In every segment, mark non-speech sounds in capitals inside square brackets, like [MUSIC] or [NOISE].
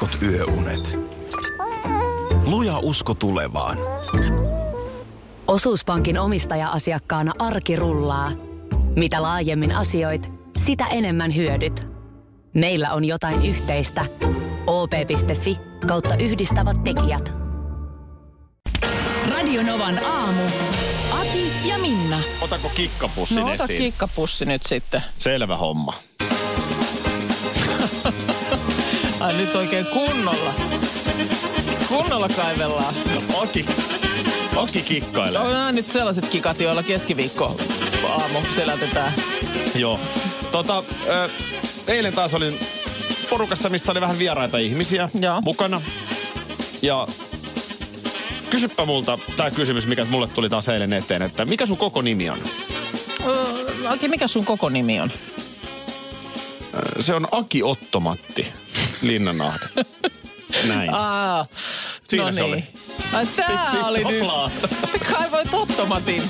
heikot yöunet. Luja usko tulevaan. Osuuspankin omistaja-asiakkaana arki rullaa. Mitä laajemmin asioit, sitä enemmän hyödyt. Meillä on jotain yhteistä. op.fi kautta yhdistävät tekijät. Radionovan aamu. Ati ja Minna. Otako kikkapussin No ota esiin? kikkapussi nyt sitten. Selvä homma. Ai nyt oikein kunnolla. Kunnolla kaivellaan. No, Aki, Aki kikkailee. On nämä nyt sellaiset kikat, joilla keskiviikko aamu selätetään. Joo. Tota, ö, eilen taas olin porukassa, missä oli vähän vieraita ihmisiä Joo. mukana. Ja kysyppä multa tämä kysymys, mikä mulle tuli taas eilen eteen, että mikä sun koko nimi on? Aki, mikä sun koko nimi on? Se on Aki Ottomatti Linnanahde. [LAUGHS] Näin. Aa, Siinä no se niin. oli. Ai tää oli nyt. Hoplaa. Se kaivoi Ottomatin.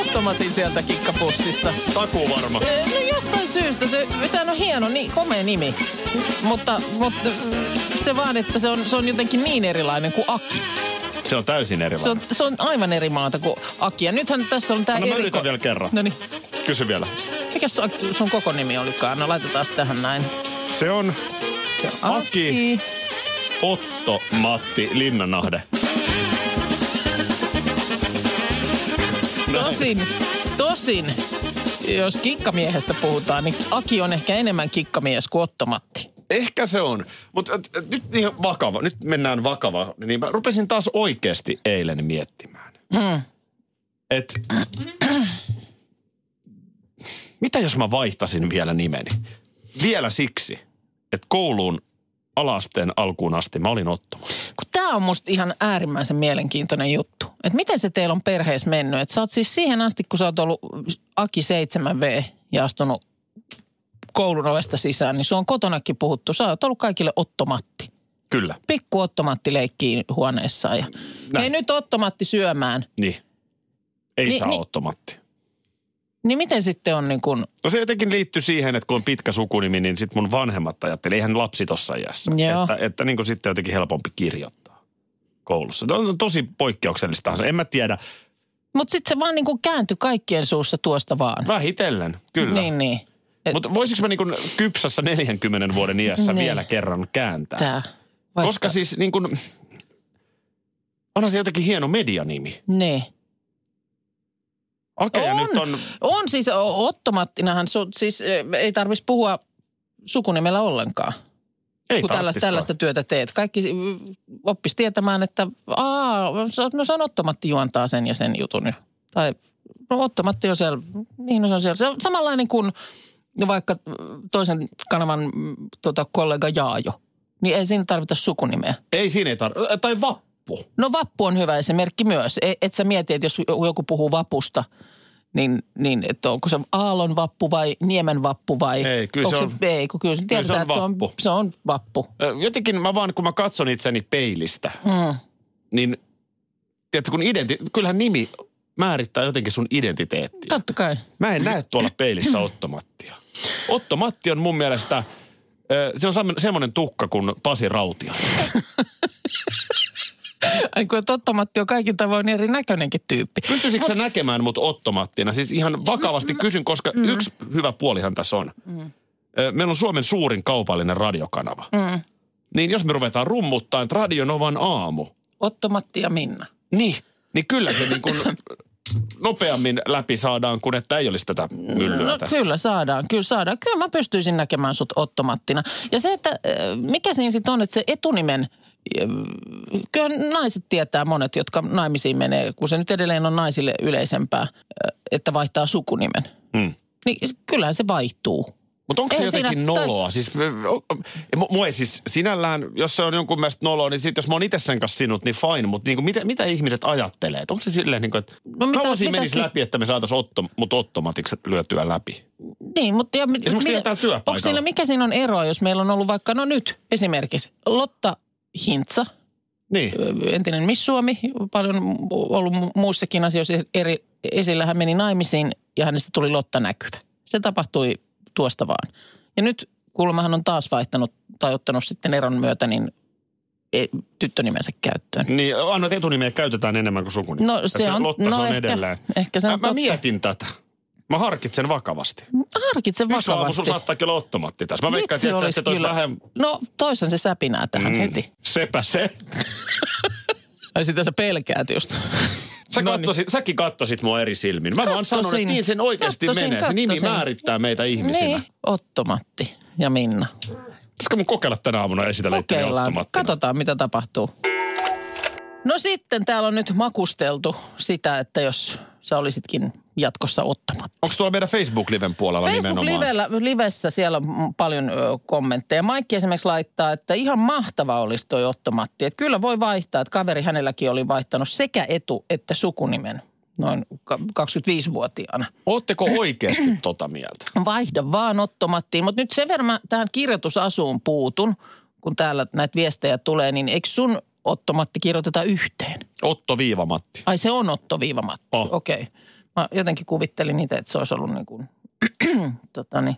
Ottomatin sieltä kikkapussista. Takuu varma. No jostain syystä. Se, sehän on hieno, niin, komea nimi. Mutta, mutta se vaan, että se on, se on jotenkin niin erilainen kuin Aki. Se on täysin Se erilainen. on, se on aivan eri maata kuin Aki. Ja nythän tässä on tämä No mä yritän vielä kerran. No niin. Kysy vielä. Mikä sun, sun koko nimi olikaan? No laitetaan tähän näin. Se on Aki. Otto Matti Linnanahde. Tosin, tosin, jos kikkamiehestä puhutaan, niin Aki on ehkä enemmän kikkamies kuin Ottomatti. Ehkä se on. Mutta nyt ihan vakava, nyt mennään vakava. Niin mä rupesin taas oikeasti eilen miettimään. Mm. Et, [CLEARS THROAT] mitä jos mä vaihtasin vielä nimeni? Vielä siksi, että kouluun alasteen alkuun asti mä olin Ottoman. Kun tämä on musta ihan äärimmäisen mielenkiintoinen juttu. Että miten se teillä on perheessä mennyt? Että sä oot siis siihen asti, kun sä oot ollut Aki 7V ja astunut koulun ovesta sisään, niin se on kotonakin puhuttu. Sä oot ollut kaikille Ottomatti. Kyllä. Pikku Ottomatti leikkii huoneessaan ja Näin. hei nyt Ottomatti syömään. Niin. Ei Ni- saa ni- Ottomatti. Niin miten sitten on niin kuin, No se jotenkin liittyy siihen, että kun on pitkä sukunimi, niin sitten mun vanhemmat ajatteli, eihän lapsi tossa iässä. Joo. Että, että niin kuin sitten jotenkin helpompi kirjoittaa koulussa. Se on tosi poikkeuksellista. En mä tiedä. mutta sitten se vaan niin kuin kääntyi kaikkien suussa tuosta vaan. Vähitellen, kyllä. Niin, niin. Et- Mutta voisiko mä niin kuin kypsässä 40 vuoden iässä Niin. vielä kerran kääntää? Tää. Vaikka, Koska siis niin kuin, onhan se jotenkin hieno medianimi. Niin. Okei, ja On. nyt on, On siis, Ottomattinahan siis eh, ei tarvitsisi puhua sukunimellä ollenkaan, ei kun tällaista, tällaista työtä teet. Kaikki oppisi tietämään, että aa, no se on Ottomatti juontaa sen ja sen jutun. Tai no Ottomatti on siellä, niin no se on siellä. Se on samanlainen kuin vaikka toisen kanavan mm, tota, kollega Jaajo. Niin ei siinä tarvita sukunimeä. Ei siinä ei tar- Tai vappu. No vappu on hyvä esimerkki myös. E- Et sä mieti, että jos joku puhuu vapusta, niin, niin että onko se Aallon vappu vai Niemen vappu vai... Ei, kyllä se onko on- ei, kun kyllä se kyllä se on että se on, vappu. se on vappu. Jotenkin mä vaan, kun mä katson itseni peilistä, Mm. niin tiedätkö, kun identi- kyllähän nimi määrittää jotenkin sun identiteettiä. Totta kai. Mä en näe tuolla peilissä Ottomattia. Ottomatti on mun mielestä, se on semmoinen tukka kuin Pasi Rautio. [LAUGHS] Ai kun Tottomatti on kaikin tavoin eri näköinenkin tyyppi. Pystyisikö sä näkemään mut Ottomattina? Siis ihan vakavasti kysyn, koska Mm. yksi hyvä puolihan tässä on. Ö, Meillä on Suomen suurin kaupallinen radiokanava. Mm. Niin jos me ruvetaan rummuttaa, että Radio Novan aamu, Ottomatti ja Minna. niin, niin kyllä se niin kuin [LAUGHS] nopeammin läpi saadaan, kuin että ei olisi tätä myllyä No tässä. kyllä saadaan, kyllä saadaan. Kyllä mä pystyisin näkemään sut Ottomattina. Ja se, että mikä siinä sitten on, että se etunimen, kyllä naiset tietää monet, jotka naimisiin menee, kun se nyt edelleen on naisille yleisempää, että vaihtaa sukunimen. Hmm. Niin kyllähän se vaihtuu. Mutta onko se jotenkin siinä- noloa? Siis, ja mu- mua ei siis sinällään, jos se on jonkun mielestä noloa, niin sit jos mä oon itse sen kanssa sinut, niin fine. Mutta niinku, mitä, mitä ihmiset ajattelee? Onko se silleen, niinku, että No mitä- kauan siinä menisi si- läpi, että me saataisiin otto, mut ottomatiksi lyötyä läpi? Niin, mutta ja, mit- työpaikalla. onko siinä, mikä siinä on eroa, jos meillä on ollut vaikka, no nyt esimerkiksi Lotta Hintsa, Niin. entinen Miss Suomi, paljon ollut mu- muissakin asioissa eri, esillä. Hän meni naimisiin ja hänestä tuli Lotta näkyvä. Se tapahtui tuosta vaan. Ja nyt kuulemma hän on taas vaihtanut tai ottanut sitten eron myötä niin e- tyttönimensä käyttöön. Niin, anna etunimeä käytetään enemmän kuin sukunimeä. No se Et on- Lotta, no se on ehkä- edelleen. ehkä se on mä, mä totta. mietin tätä. Mä harkitsen vakavasti. Harkitse Yksi aamu vakavasti. sulla saattaakin olla ottomatti tässä. Mä veikkaan, että se kyllä. vähän... No toisan se säpinää tähän mm. heti. Sepä se. [LAUGHS] Ai sitä sä pelkäät just. Sä No niin. kattosit, säkin kattosit mua eri silmin. Mä vaan sanon, Kattosin. että niin sen oikeasti Kattosin, menee. Se nimi kattosin. määrittää meitä ihmisinä. Niin, Ottomatti ja Minna. Pitäisikö mun kokeilla tänä aamuna esitellä Kokeillaan. ottomattina? Katsotaan, mitä tapahtuu. No sitten täällä on nyt makusteltu sitä, että jos sä olisitkin jatkossa ottamatti. Onko tuolla meidän Facebook-liven puolella nimenomaan? Facebook-livellä, livessä siellä on paljon ö, kommentteja. Maikki esimerkiksi laittaa, että ihan mahtava olisi toi ottomatti. Että kyllä voi vaihtaa, että kaveri hänelläkin oli vaihtanut sekä etu- että sukunimen noin ka- 25-vuotiaana. Ootteko oikeasti tota mieltä? Vaihda vaan ottomattiin. Mutta nyt sen verran mä tähän kirjoitusasuun puutun, kun täällä näitä viestejä tulee, niin eikö sun ottomatti kirjoiteta yhteen? Otto Viivamatti. Ai se on Otto-Matti. Oh. Okei. Okay. Mä jotenkin kuvittelin niitä, että se olisi ollut niin kuin, [CLEARS THROAT] tota niin,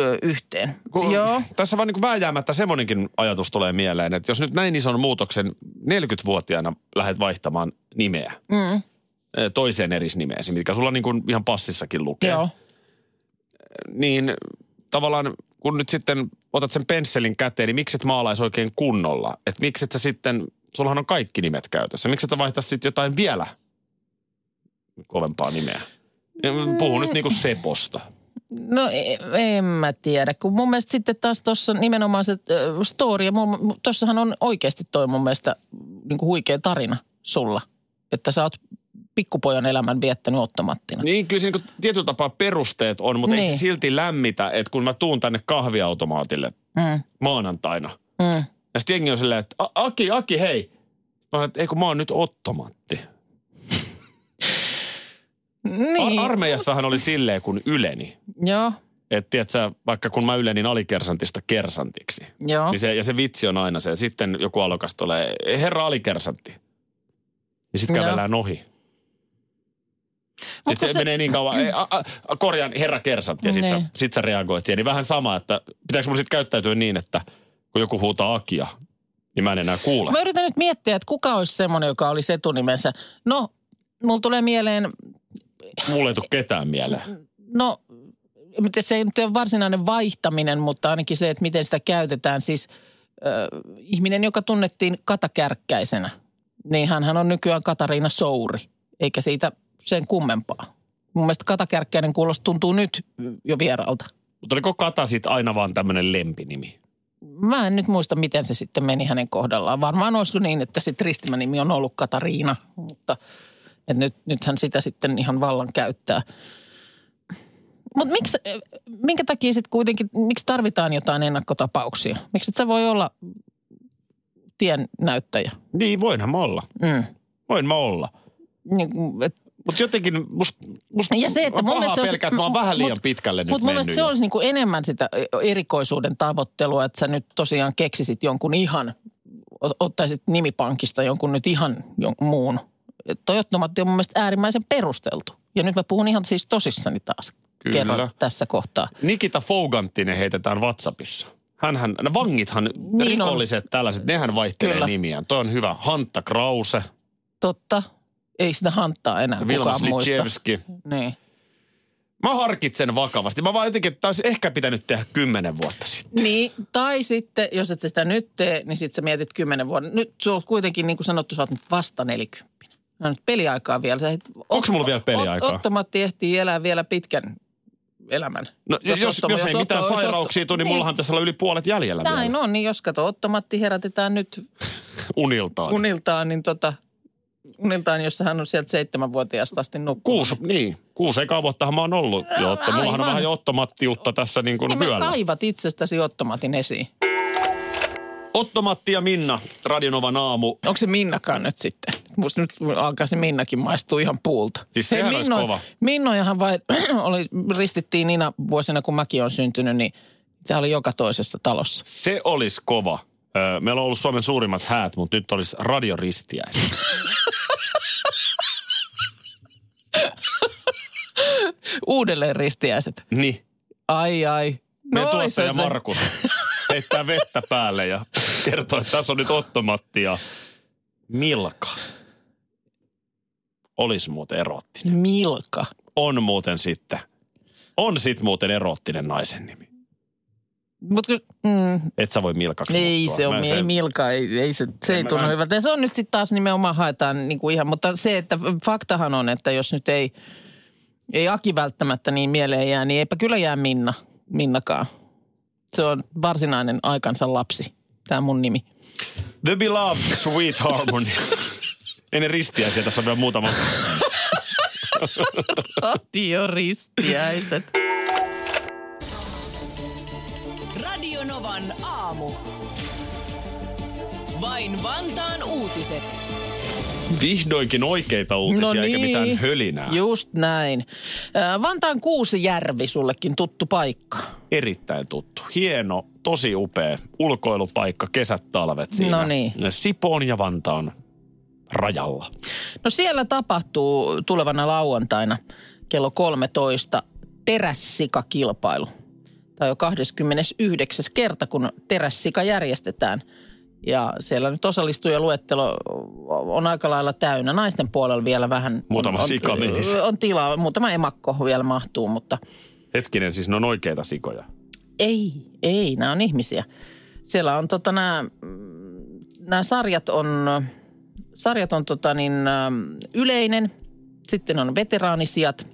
ö, yhteen. Kun Joo. Tässä vaan niin vääjäämättä semmoinenkin ajatus tulee mieleen, että jos nyt näin ison muutoksen 40-vuotiaana lähdet vaihtamaan nimeä Mm, toiseen erisnimeesi, mikä sulla niin kuin ihan passissakin lukee, joo. niin tavallaan kun nyt sitten otat sen pensselin käteen, niin miksi et maalaisi oikein kunnolla? Että miksi et sä sitten, sullahan on kaikki nimet käytössä, miksi et sä vaihtaisi sitten jotain vielä kovempaa nimeä? Puhun nyt niin kuin Seposta. No e- en mä tiedä, kun mun mielestä sitten taas tuossa nimenomaan se story, tuossahan on oikeasti toi mun mielestä niin kuin huikea tarina sulla, että sä oot pikkupojan elämän viettänyt ottamattina. Niin, kyllä siinä niin tietyllä tapaa perusteet on, mutta niin. ei Niin. se silti lämmitä, että kun mä tuun tänne kahviautomaatille Mm, maanantaina, mm. ja sitten jengi on silleen, että "A- Aki, Aki, hei. Mä että ei kun mä oon nyt ottomatti. [LAUGHS] Niin, Ar- armeijassahan oli silleen, kun yleni. joo, Että tiedätkö, vaikka kun mä ylenin alikersantista kersantiksi, joo. niin se, ja se vitsi on aina se, että sitten joku alokas tulee, herra alikersantti. Ja sitten kävellään ohi. Sitten kun se, menee niin kauan, ei, a, a, a, korjaan herra kersantti ja sitten sä, Niin. sit sä reagoit siihen. Niin vähän sama, että pitääkö mun sitten käyttäytyä niin, että kun joku huutaa Akia, niin mä en enää kuule. Mä yritän nyt miettiä, että kuka olisi semmoinen, joka olisi etunimensä. No, mulla tulee mieleen, Mulle ei tule ketään mieleen. no, miten se ei nyt ole varsinainen vaihtaminen, mutta ainakin se, että miten sitä käytetään. Siis äh, ihminen, joka tunnettiin katakärkkäisenä, niin hän on nykyään Katariina Souri, eikä siitä sen kummempaa. Mun mielestä katakärkkäinen kuulosti tuntuu nyt jo vieraalta. Mutta oliko Kata sitten aina vaan tämmöinen lempinimi? Mä en nyt muista, miten se sitten meni hänen kohdallaan. Varmaan olisiko niin, että sitten ristimänimi on ollut Katariina, mutta että nyt, nythän sitä sitten ihan vallan käyttää. Mutta miksi, minkä takia sitten kuitenkin, miksi tarvitaan jotain ennakkotapauksia? Miksi et sä voi olla tien näyttäjä? Niin, voinhan mä olla. Mm. Voin mä olla. Niin, et, Mutta jotenkin musta must, Ja se, että mun mielestä pelkää, että mä oon vähän mut- liian pitkälle nyt Mutta mun mielestä se olisi niin kuin enemmän sitä erikoisuuden tavoittelua, että sä nyt tosiaan keksisit jonkun ihan, ot- ottaisit nimipankista jonkun nyt ihan jonkun muun. Et Toi ottomatti on mun mielestä äärimmäisen perusteltu. Ja nyt mä puhun ihan siis tosissani taas Kyllä. kerran tässä kohtaa. Nikita Fouganttinen heitetään WhatsAppissa. Hänhän, ne vangithan, niin rikolliset tällaiset, nehän vaihtelee Kyllä. nimiään. Toi on hyvä. Hantta Krause, Totta, ei sitä hanttaa enää Vilma kukaan muista. Slitschewski. Niin. Mä harkitsen vakavasti. Mä vaan jotenkin, että olisi ehkä pitänyt tehdä kymmenen vuotta sitten. Niin, tai sitten, jos et sä sitä nyt tee, niin sitten sä mietit kymmenen vuoden. Nyt sulla on kuitenkin, niin kuin sanottu, sä oot nyt vasta nelikymppinen. No nyt peliaikaa vielä. Sä, Onks mulla vielä peliaikaa? Ot, Ottomatti ehtii elää vielä pitkän elämän. No, jos, jos, Otto- jos, ei Otto- mitään jos Otto- sairauksia tule, niin niin. mullahan tässä on yli puolet jäljellä Näin vielä on, niin jos kato, Ottomatti herätetään nyt [LAUGHS] uniltaan. uniltaan, niin tota, uniltaan, jossa hän on sieltä seitsemänvuotiaasta asti nukkunut. Kuusi, niin. Kuusi ekaa vuottahan mä oon ollut jo. Että mullahan on vähän jo ottomattiutta tässä niin kuin Niin kaivat itsestäsi Ottomatin esiin. Ottomatti ja Minna, Radionovan aamu. Onko se Minnakaan nyt sitten? Musta nyt alkaa se Minnakin maistua ihan puulta. Siis sehän olisi kova. Minnojahan vai, [CLEARS THROAT] oli, ristittiin niinä vuosina, kun mäkin on syntynyt, niin tämä oli joka toisessa talossa. Se olisi kova. Meillä on ollut Suomen suurimmat häät, mutta nyt olisi radioristiäiset. [LAUGHS] Uudelleen ristiäiset. niin. Ai ai. Meidän oishan tuottaja se. Markus. heittää vettä päälle ja kertoo, että tässä on nyt Ottomatti ja Milka. Olisi muuten erottinen. Milka. On muuten sitten. On sit muuten erottinen naisen nimi. Mutta mm, Et sä voi Milkaksi ei muuttua. se on, ei Milka, ei, ei se, se ei mä- tunnu mä- hyvältä. Ja se on nyt sitten taas nimenomaan haetaan niin kuin ihan, mutta se, että faktahan on, että jos nyt ei, ei Aki välttämättä niin mieleen jää, niin eipä kyllä jää Minna, Minnakaan. Se on varsinainen aikansa lapsi, tämä mun nimi. The Beloved Sweet Harmony. Ennen ristiäisiä tässä on vielä muutama. Radioristiäiset. Radio Novan aamu. Vain Vantaan uutiset. Vihdoinkin oikeita uutisia, eikä mitään hölinää. No niin. Just näin. Vantaan Kuusijärvi, sullekin tuttu paikka. Erittäin tuttu. Hieno, tosi upea ulkoilupaikka, kesät, talvet siinä. No niin. Sipoon ja Vantaan rajalla. No siellä tapahtuu tulevana lauantaina kello 13 terässikakilpailu. Tämä on jo 29. kerta, kun terässika järjestetään. Ja siellä nyt osallistujaluettelo on aika lailla täynnä. Naisten puolella vielä vähän... Muutama on, sika on, menisi. on tilaa, muutama emakko vielä mahtuu, mutta Hetkinen, siis ne on oikeita sikoja. ei, ei, nämä on ihmisiä. Siellä on tota nämä, nämä sarjat on, sarjat on tota niin, yleinen, sitten on veteraanisijat,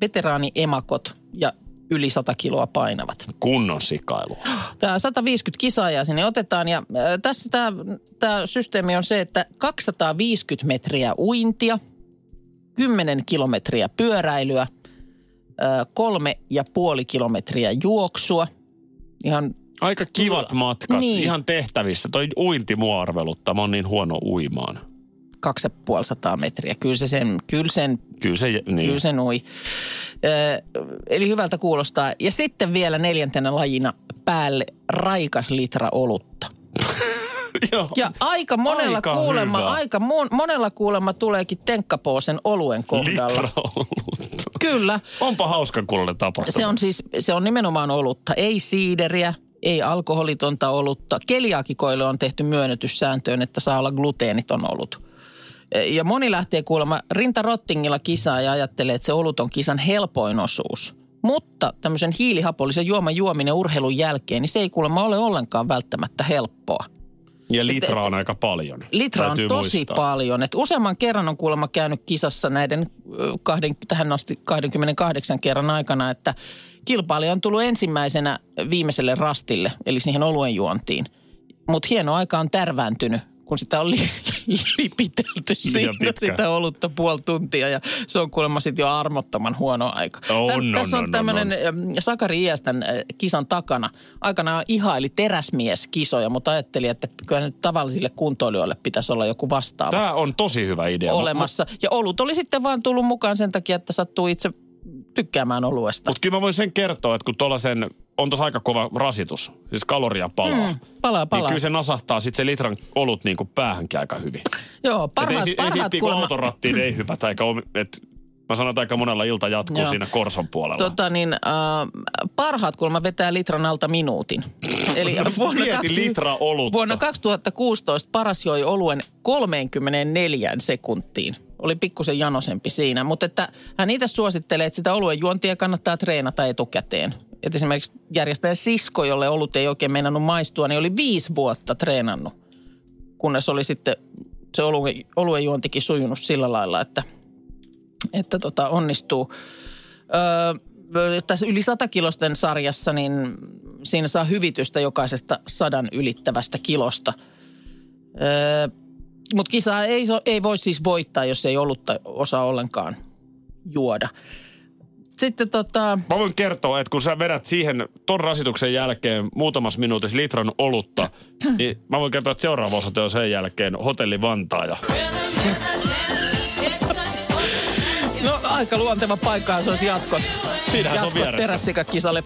veteraaniemakot ja yli 100 kiloa painavat. Kunnon sikailu. Tämä 150 kisaajaa sinne otetaan ja äh, tässä tämä, tämä systeemi on se, että 250 metriä uintia, 10 kilometriä pyöräilyä, äh, kolme ja puoli kilometriä juoksua. Ihan Aika kivat matkat, Niin. ihan tehtävissä. Toi uinti mua arveluttaa, mä oon niin huono uimaan. 250 metriä. Kyllä se sen, kyllä sen, Kyllä se, niin. kyllä sen ui. Ö, eli hyvältä kuulostaa. Ja sitten vielä neljäntenä lajina päälle raikas litra olutta. [LAUGHS] Joo. Ja aika monella Aika kuulemma, hyvä. aika mon, monella kuulemma tuleekin tenkkapoosen oluen kohdalla. Litra olutta. Kyllä. Onpa hauska kuulonen tapahtuma. Se on siis, se on nimenomaan olutta. Ei siideriä, ei alkoholitonta olutta. Keliakikoille on tehty myönnytyssääntöön, että saa olla gluteeniton olut. Ja moni lähtee kuulemma rintarottingilla kisaa ja ajattelee, että se olut on kisan helpoin osuus. Mutta tämmöisen hiilihapollisen juoman juominen urheilun jälkeen, niin se ei kuulemma ole ollenkaan välttämättä helppoa. Ja litra on aika paljon. Litra on tosi muistaa. paljon. Et useamman kerran on kuulemma käynyt kisassa näiden kahden, tähän asti 28 kerran aikana, että kilpailija on tullut ensimmäisenä viimeiselle rastille, eli siihen oluen juontiin. Mutta hieno aika on tärvääntynyt, kun sitä on li- [LAUGHS] lipitelty siinä pitkä. sitä olutta puoli tuntia ja se on kuulemma sitten jo armottoman huono aika. On, Tän- on, Tässä on, on, tämmöinen on, Sakari Iästän äh, kisan takana. Aikanaan ihaili teräsmies kisoja, mutta ajatteli, että kyllä nyt tavallisille kuntoilijoille pitäisi olla joku vastaava Tämä on tosi hyvä idea. olemassa. Ja olut oli sitten vaan tullut mukaan sen takia, että sattuu itse tykkäämään oluesta. Mutta kyllä mä voin sen kertoa, että kun tuollaisen, on tuossa aika kova rasitus, siis kaloria palaa. Mm, palaa, Niin palaa. kyllä se nasahtaa sitten se litran olut niin kuin päähänkin aika hyvin. Joo, Et parhaat, ei, si- ei parhaat siitä kun autorattiin ei [LAUGHS] hypätä, eikä et, mä sanon, että aika monella ilta jatkuu Joo. siinä Korson puolella. Tota niin, äh, parhaat kuulemma vetää litran alta minuutin. [LAUGHS] Eli vuonna, Mieti kaksi- litra olutta. vuonna 2016 paras joi oluen 34 sekuntiin. Oli pikkusen janosempi siinä, mutta että hän itse suosittelee, että sitä oluen juontia kannattaa treenata etukäteen. Et esimerkiksi järjestäjä Sisko, jolle olut ei oikein meinannut maistua, niin oli viisi vuotta treenannut, kunnes oli sitten se oluen, oluen juontikin sujunut sillä lailla, että, että tota, onnistuu. Öö, tässä yli 100 kilosten sarjassa, niin siinä saa hyvitystä jokaisesta sadan ylittävästä kilosta. Öö, Mutta kisaa ei, ei voi siis voittaa, jos ei olutta osaa ollenkaan juoda. Sitten tota, Mä voin kertoa, että kun sä vedät siihen ton rasituksen jälkeen muutamassa minuutissa litran olutta, niin mä voin kertoa, että seuraava osoite on sen jälkeen hotelli Vantaaja. no aika luonteva paikka, se olisi jatkot. Siinähän se on vieressä.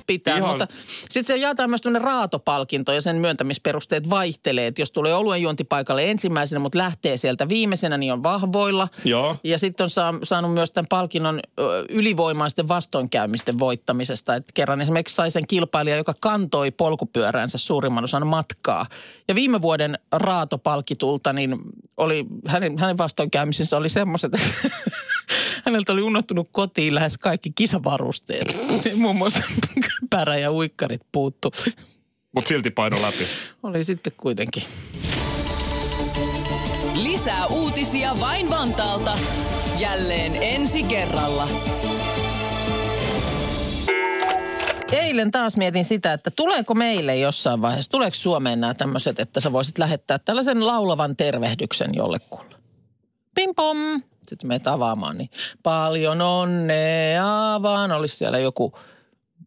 pitää. Ihan- Mutta sitten se jaetaan myös tämmöinen raatopalkinto ja sen myöntämisperusteet vaihtelee. Et jos tulee oluen juontipaikalle ensimmäisenä, mutta lähtee sieltä viimeisenä, niin on vahvoilla. Joo. Ja sitten on saa, saanut myös tämän palkinnon ylivoimaisten vastoinkäymisten voittamisesta. Että kerran esimerkiksi sai sen kilpailija, joka kantoi polkupyöräänsä suurimman osan matkaa. Ja viime vuoden raatopalkitulta, niin oli, hänen, hänen vastoinkäymisensä oli semmoiset, [LAUGHS] häneltä oli unohtunut kotiin lähes kaikki kisavarusteet. [LAUGHS] Muun muassa [LAUGHS] pärä ja uikkarit puuttu. Mutta silti paino läpi. Oli sitten kuitenkin. Lisää uutisia vain Vantaalta. Jälleen ensi kerralla. Eilen taas mietin sitä, että tuleeko meille jossain vaiheessa, tuleeko Suomeen nämä tämmöiset, että sä voisit lähettää tällaisen laulavan tervehdyksen jollekulle. Pim pom. Sitten meitä avaamaan, niin paljon onnea vaan. Olisi siellä joku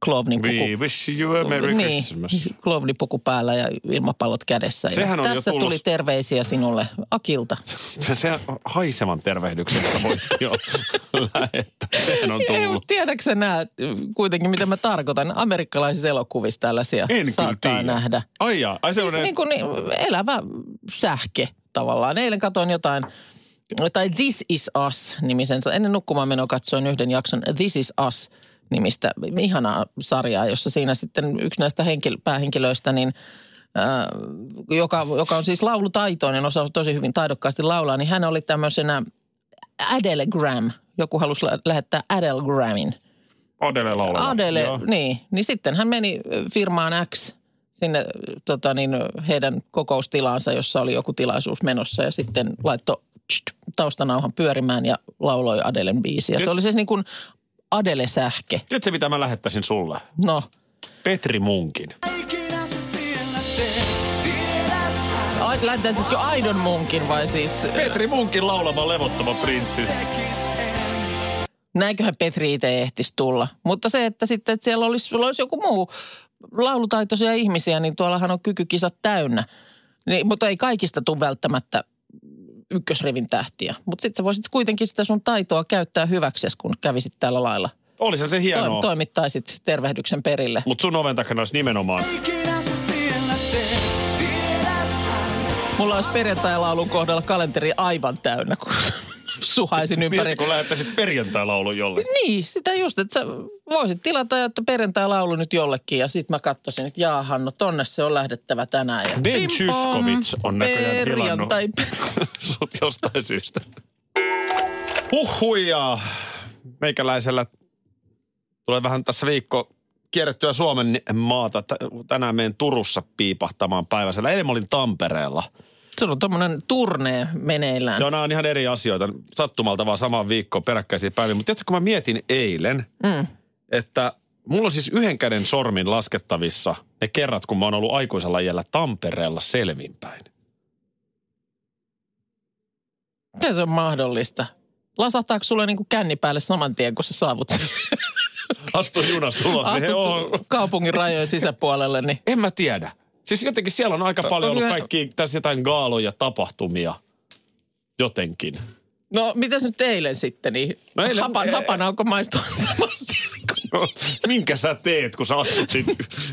klovnin puku. We wish you a Merry niin, Christmas. klovnipuku päällä ja ilmapallot kädessä. Sehän ja on jo tässä tullut- tuli terveisiä sinulle Akilta. Se, se haisevan tervehdyksen voit jo lähettää. Sehän on Ei, tullut. mutta tiedätkö sä nää, kuitenkin, mitä mä tarkoitan? Amerikkalaisissa elokuvissa tällaisia En saattaa tiedä. nähdä. Ai jaa, ai Siis sellainen, niin kuin niin, elävä sähke tavallaan. Eilen katsoin jotain, tai This is Us nimisensa. Ennen nukkumaan menoa katsoin yhden jakson This is Us nimistä ihanaa sarjaa, jossa siinä sitten yksi näistä henkil- päähenkilöistä, niin äh, joka, joka on siis laulutaitoinen, osaa tosi hyvin taidokkaasti laulaa, niin hän oli tämmöisenä Adelegram. Joku halusi lä- lähettää Adelegramin. Adele laulava. Adele, Joo. niin. Niin sitten hän meni ö, firmaan X sinne tota niin, heidän kokoustilaansa, jossa oli joku tilaisuus menossa ja sitten laittoi tst, taustanauhan pyörimään ja lauloi Adelen biisiä. Se Nyt- oli siis niin kuin Adele-sähke. Tiedätkö, mitä mä lähettäisin sulle? No, Petri Munkin. lähettäisitkö Aidon munkin vai siis... Petri Munkin laulava levottava prinssi. Näinköhän Petri itse ehtisi tulla. Mutta se, että sitten että siellä olisi, olisi joku muu laulutaitoisia ihmisiä, niin tuollahan on kykykisat täynnä. Niin, mutta ei kaikista tule välttämättä ykkösrivin tähtiä. Mutta sitten sä voisit kuitenkin sitä sun taitoa käyttää hyväksesi, kun kävisit tällä lailla. Olisihan se Toim, hienoa. toimittaisit tervehdyksen perille. Mutta sun oven takana olisi nimenomaan. Mulla olisi perjantai-laulun kohdalla kalenteri aivan täynnä, kun suhaisin ympäri. Mieti, kun lähettäisit perjantai-laulun jollekin. Niin, sitä just, että sä voisit tilata, että perjantai-laulu nyt jollekin ja sit mä katsoisin, että jaa Hanno, tonne se on lähdettävä tänään. Ja Ben Zyskowicz on näköjään tilannut [LAUGHS] sut jostain syystä. Huhhuja. Meikäläisellä tulee vähän tässä viikko kierrettyä Suomen maata. Tä- Tänään menen Turussa piipahtamaan päiväsellä. Eilen mä olin Tampereella. Sulla on tommonen turnee meneillään. Joo, nämä on ihan eri asioita. Sattumalta vaan samaan viikkoon peräkkäisiä päiviä. Mutta tiedätkö, kun mä mietin eilen, Mm. että mulla on siis yhden käden sormin laskettavissa ne kerrat, kun mä oon ollut aikuisella iällä Tampereella selvinpäin. Miten se on mahdollista? Lasahtaako sulle niinku känni päälle saman tien, kun sä saavut, [LAUGHS] Astuin junasta ulos. niin astut kaupungin rajojen sisäpuolelle, niin En mä tiedä. Siis jotenkin siellä on aika paljon ollut kaikki tässä jotain gaaloja, tapahtumia. Jotenkin. No, mitäs nyt eilen sitten? Niin No eilen- hapan, hapan alkoi maistua [LAUGHS] saman No, minkä sä teet, kun sä astut sit,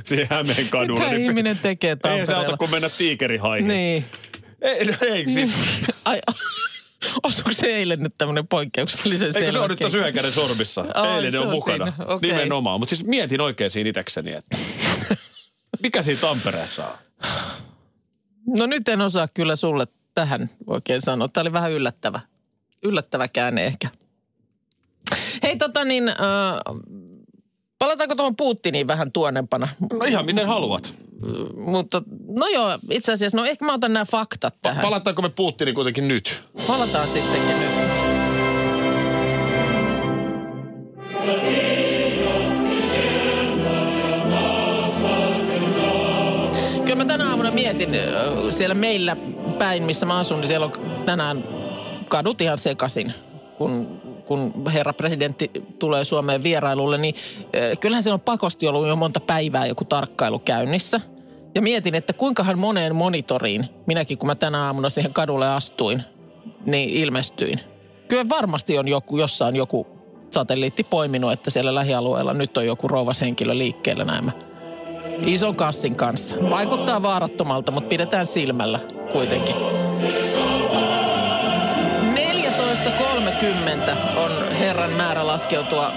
siihen Hämeen kadulle? Mitä niin- ihminen tekee Ei se auta, Tampereella? kun mennä tiikerihaihin. Niin. Ei, no, ei siis. Ai, [LAUGHS] osuuko se eilen nyt tämmöinen poikkeuksellisen Eikö se ole nyt tässä yhden käden sormissa? Ai, Eilen ne on on mukana. siinä, okei. Nimenomaan. Mutta siis mietin oikein siinä itekseni, että mikä siinä Tampereessa on? No nyt en osaa kyllä sulle tähän oikein sanoa. Tämä oli vähän yllättävä. Yllättävä käänne ehkä. Hei tota niin, äh, palataanko tuohon Putiniin vähän tuonempana? No ihan miten haluat. Mutta no joo, itse asiassa, no ehkä mä otan nämä faktat tähän. Palataanko me Putinin kuitenkin nyt? Palataan sittenkin nyt. Tänä aamuna mietin siellä meillä päin, missä mä asun, niin siellä on tänään kadut ihan sekasin, kun, kun herra presidentti tulee Suomeen vierailulle, niin kyllähän siellä on pakosti ollut jo monta päivää joku tarkkailu käynnissä. Ja mietin, että kuinkahan moneen monitoriin, minäkin kun mä tänä aamuna siihen kadulle astuin, niin ilmestyin. Kyllä varmasti on joku, jossain joku satelliitti poiminut, että siellä lähialueella nyt on joku rouvashenkilö liikkeellä näemmä. Ison kassin kanssa. Vaikuttaa vaarattomalta, mutta pidetään silmällä kuitenkin. 14.30 on herran määrä laskeutua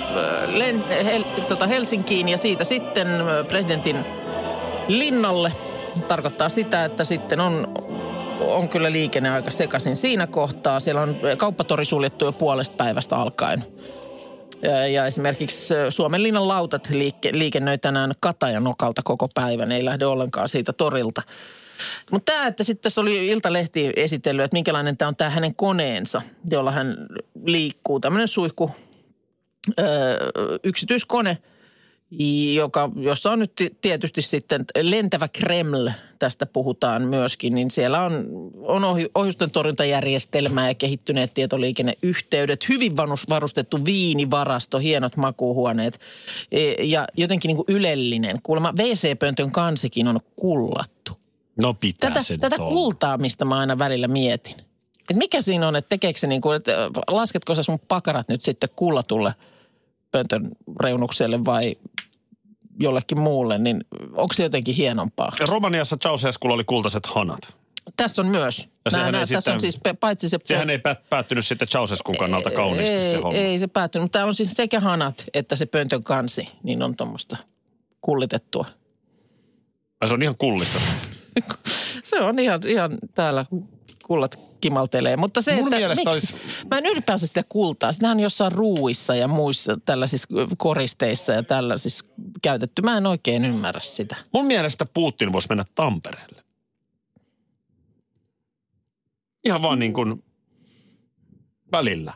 len, hel, tota Helsinkiin ja siitä sitten presidentin linnalle. Tarkoittaa sitä, että sitten on, on kyllä liikenne aika sekaisin siinä kohtaa. Siellä on kauppatori suljettu jo puolesta päivästä alkaen. Ja, esimerkiksi Suomen linnan lautat liike, liikennöi tänään Katajanokalta koko päivän. Ei lähde ollenkaan siitä torilta. Mutta tämä, että sitten tässä oli Iltalehti esitellyt, että minkälainen tämä on tämä hänen koneensa, jolla hän liikkuu. Tämmöinen suihku, ö, yksityiskone, joka, jossa on nyt tietysti sitten lentävä Kreml, tästä puhutaan myöskin, niin siellä on, on ohjusten torjuntajärjestelmää ja kehittyneet tietoliikenneyhteydet, hyvin varustettu viinivarasto, hienot makuuhuoneet e, ja jotenkin niin kuin ylellinen. Kuulemma WC-pöntön kansikin on kullattu. No pitää Tätä, se nyt tätä kultaa, mistä mä aina välillä mietin. Et mikä siinä on, että tekeekö se niin kuin, että lasketko sä sun pakarat nyt sitten kullatulle pöntön reunukselle vai jollekin muulle, niin onko se jotenkin hienompaa? Romaniassa Ceausesculla oli kultaiset hanat. Tässä on myös. Ja sehän ei tässä sitten- on siis paitsi se... Sehän ei pää- päättynyt sitten Ceausescun kannalta kauniisti ei, se homma. Ei se päättynyt, mutta on siis sekä hanat että se pöntön kansi, niin on tuommoista kullitettua. Ai se on ihan kullissa. [LAUGHS] Se on ihan, ihan täällä kullat kimaltelee. Mutta se, Mun että mielestä miksi, olisi- mä en ylipäänsä sitä kultaa. Sitähän on jossain ruuissa ja muissa tällaisissa koristeissa ja tällaisissa käytetty. Mä en oikein ymmärrä sitä. Mun mielestä Putin voisi mennä Tampereelle. Ihan vaan niin kuin välillä.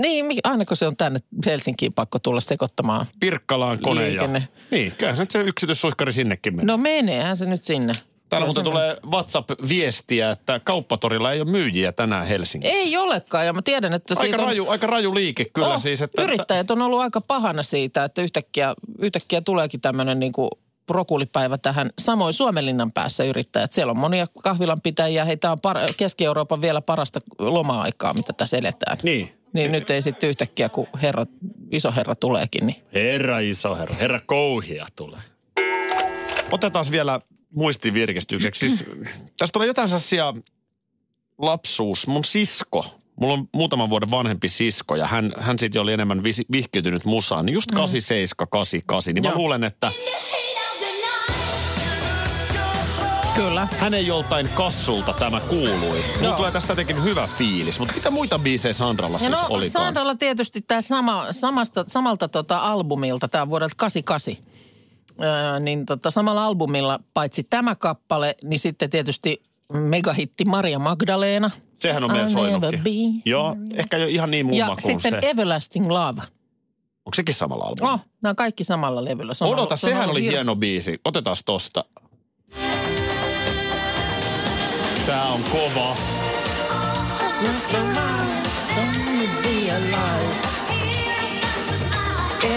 niin, aina kun se on tänne Helsinkiin pakko tulla sekoittamaan. Pirkkalaan kone ja... Liikenne. Niin, kyllä se yksityissuihkari sinnekin menee. No meneehän se nyt sinne. Täällä muuten tulee WhatsApp-viestiä, että kauppatorilla ei ole myyjiä tänään Helsingissä. Ei olekaan ja mä tiedän, että Aika siitä on... raju, aika raju liike kyllä Oh, siis. Että, Yrittäjät on ollut aika pahana siitä, että yhtäkkiä, yhtäkkiä tuleekin tämmöinen niin kuin rokulipäivä tähän. Samoin Suomenlinnan päässä yrittäjät. Siellä on monia kahvilanpitäjiä. Heitä on par- Keski-Euroopan vielä parasta loma-aikaa, mitä tässä eletään. Niin. Niin nyt ei sitten yhtäkkiä, kun herra, iso herra tuleekin, niin Herra iso herra, herra kouhia tulee. Otetaan vielä muistivirkistykseksi. Siis, tässä tulee jotain sellaisia lapsuus. Mun sisko, mulla on muutaman vuoden vanhempi sisko ja hän, hän sitten oli enemmän visi, vihkiytynyt musaan. Niin just 87, 88, niin mä Joo. luulen, että kyllä. hänen joltain kassulta tämä kuului. Mulla tulee tästä jotenkin hyvä fiilis. Mutta mitä muita biisejä Sandralla Ja siis no olikaan? Sandralla tietysti tämä sama, samasta, samalta tota albumilta, tämä vuodelta 88. Öö, niin tota, samalla albumilla paitsi tämä kappale, niin sitten tietysti megahitti Maria Magdalena. Sehän on meidän soinutkin. Joo, ehkä jo ihan niin muun Ja kuin sitten se. Everlasting Love. Onko sekin samalla albumilla? Oh, nämä on kaikki samalla levyllä. On Odota, on sehän oli hieno biisi. Otetaan tosta. Tää on kova.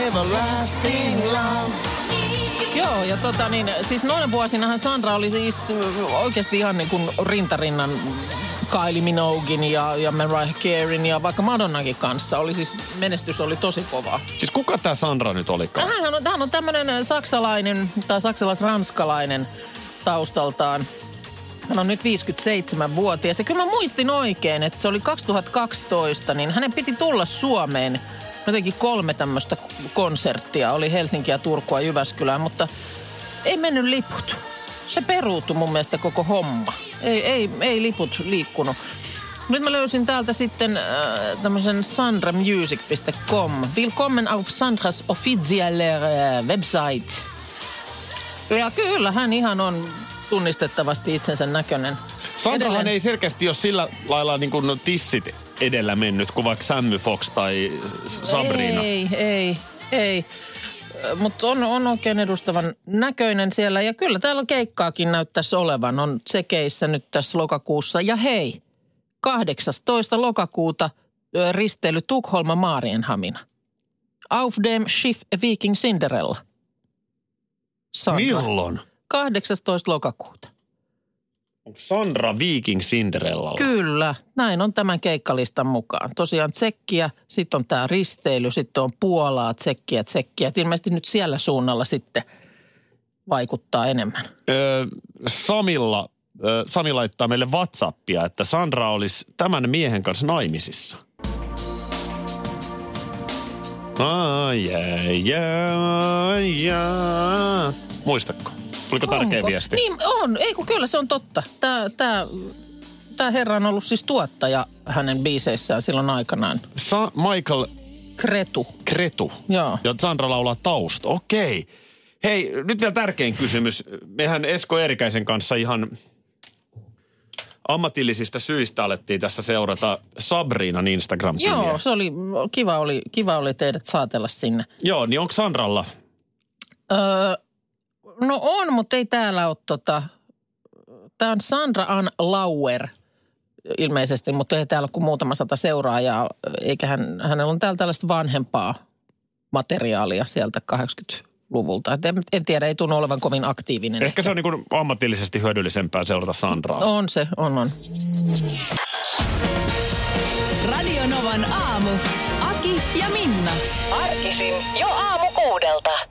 Everlasting love. Joo, ja tota niin, siis noina vuosinahan Sandra oli siis oikeasti ihan niin kuin rintarinnan Kylie Minoguein ja, ja Mariah Careyn ja vaikka Madonnankin kanssa. Oli siis, menestys oli tosi kova. Siis kuka tää Sandra nyt olikaan? Hän on, hän on tämmöinen saksalainen tai saksalais-ranskalainen taustaltaan. Hän on nyt 57-vuotias ja kyllä mä muistin oikein, että se oli 2012, niin hänen piti tulla Suomeen jotenkin kolme tämmöistä konserttia. Oli Helsinkiä, Turkua, Jyväskylää, mutta ei mennyt liput. Se peruutui mun mielestä koko homma. Ei, ei, ei liput liikkunut. Nyt mä löysin täältä sitten äh, tämmöisen sandramusic.com. Willkommen auf Sandras offizieller äh, website. Ja kyllä, hän ihan on tunnistettavasti itsensä näköinen. Sandrahan Edelleen. ei selkeästi ole sillä lailla niin kuin tissit edellä mennyt kuin vaikka Sammy Fox tai Sabrina. Ei, ei, ei. Mutta on, on oikein edustavan näköinen siellä. Ja kyllä täällä keikkaakin näyttäisi olevan. On Tsekeissä nyt tässä lokakuussa. Ja hei, 18. lokakuuta risteily Tukholma Maarienhamina. Auf dem Schiff Viking Sandra Viking Cinderellalla. Kyllä, näin on tämän keikkalistan mukaan. Tosiaan tsekkiä, sitten on tämä risteily, sitten on Puolaa, tsekkiä, tsekkiä. Et ilmeisesti nyt siellä suunnalla sitten vaikuttaa enemmän. Öö, Samilla, öö, Sami laittaa meille Whatsappia, että Sandra olisi tämän miehen kanssa naimisissa. Ai, ai, ai, ai. Muistatko? Tuliko tärkeä Onko? viesti? Niin on, ei kun kyllä se on totta. Tämä, tämä, tämä herra on ollut siis tuottaja hänen biiseissään silloin aikanaan. Sa- Michael Kretu, Kretu. joo. Ja Sandra laulaa tausta. Okei. Hei, nyt vielä tärkein kysymys. Mehän Esko Erikäisen kanssa ihan ammatillisista syistä alettiin tässä seurata Sabriinan Instagram-tiliä. Joo, se oli kiva, oli, kiva oli teidät saatella sinne. Joo, niin onko Sandralla? Öö, no on, mutta ei täällä ole tota, tämä on Sandra Ann Lauer ilmeisesti, mutta ei täällä ole kuin muutama sata seuraajaa, eikä hän, hänellä on täällä tällaista vanhempaa materiaalia sieltä 80-luvulta. Et en, en tiedä, ei tunnu olevan kovin aktiivinen. Ehkä se on niin kuin ammatillisesti hyödyllisempää seurata Sandraa. On se, on, on. Radio Novan aamu. Aki ja Minna. Arkisin jo aamu kuudelta.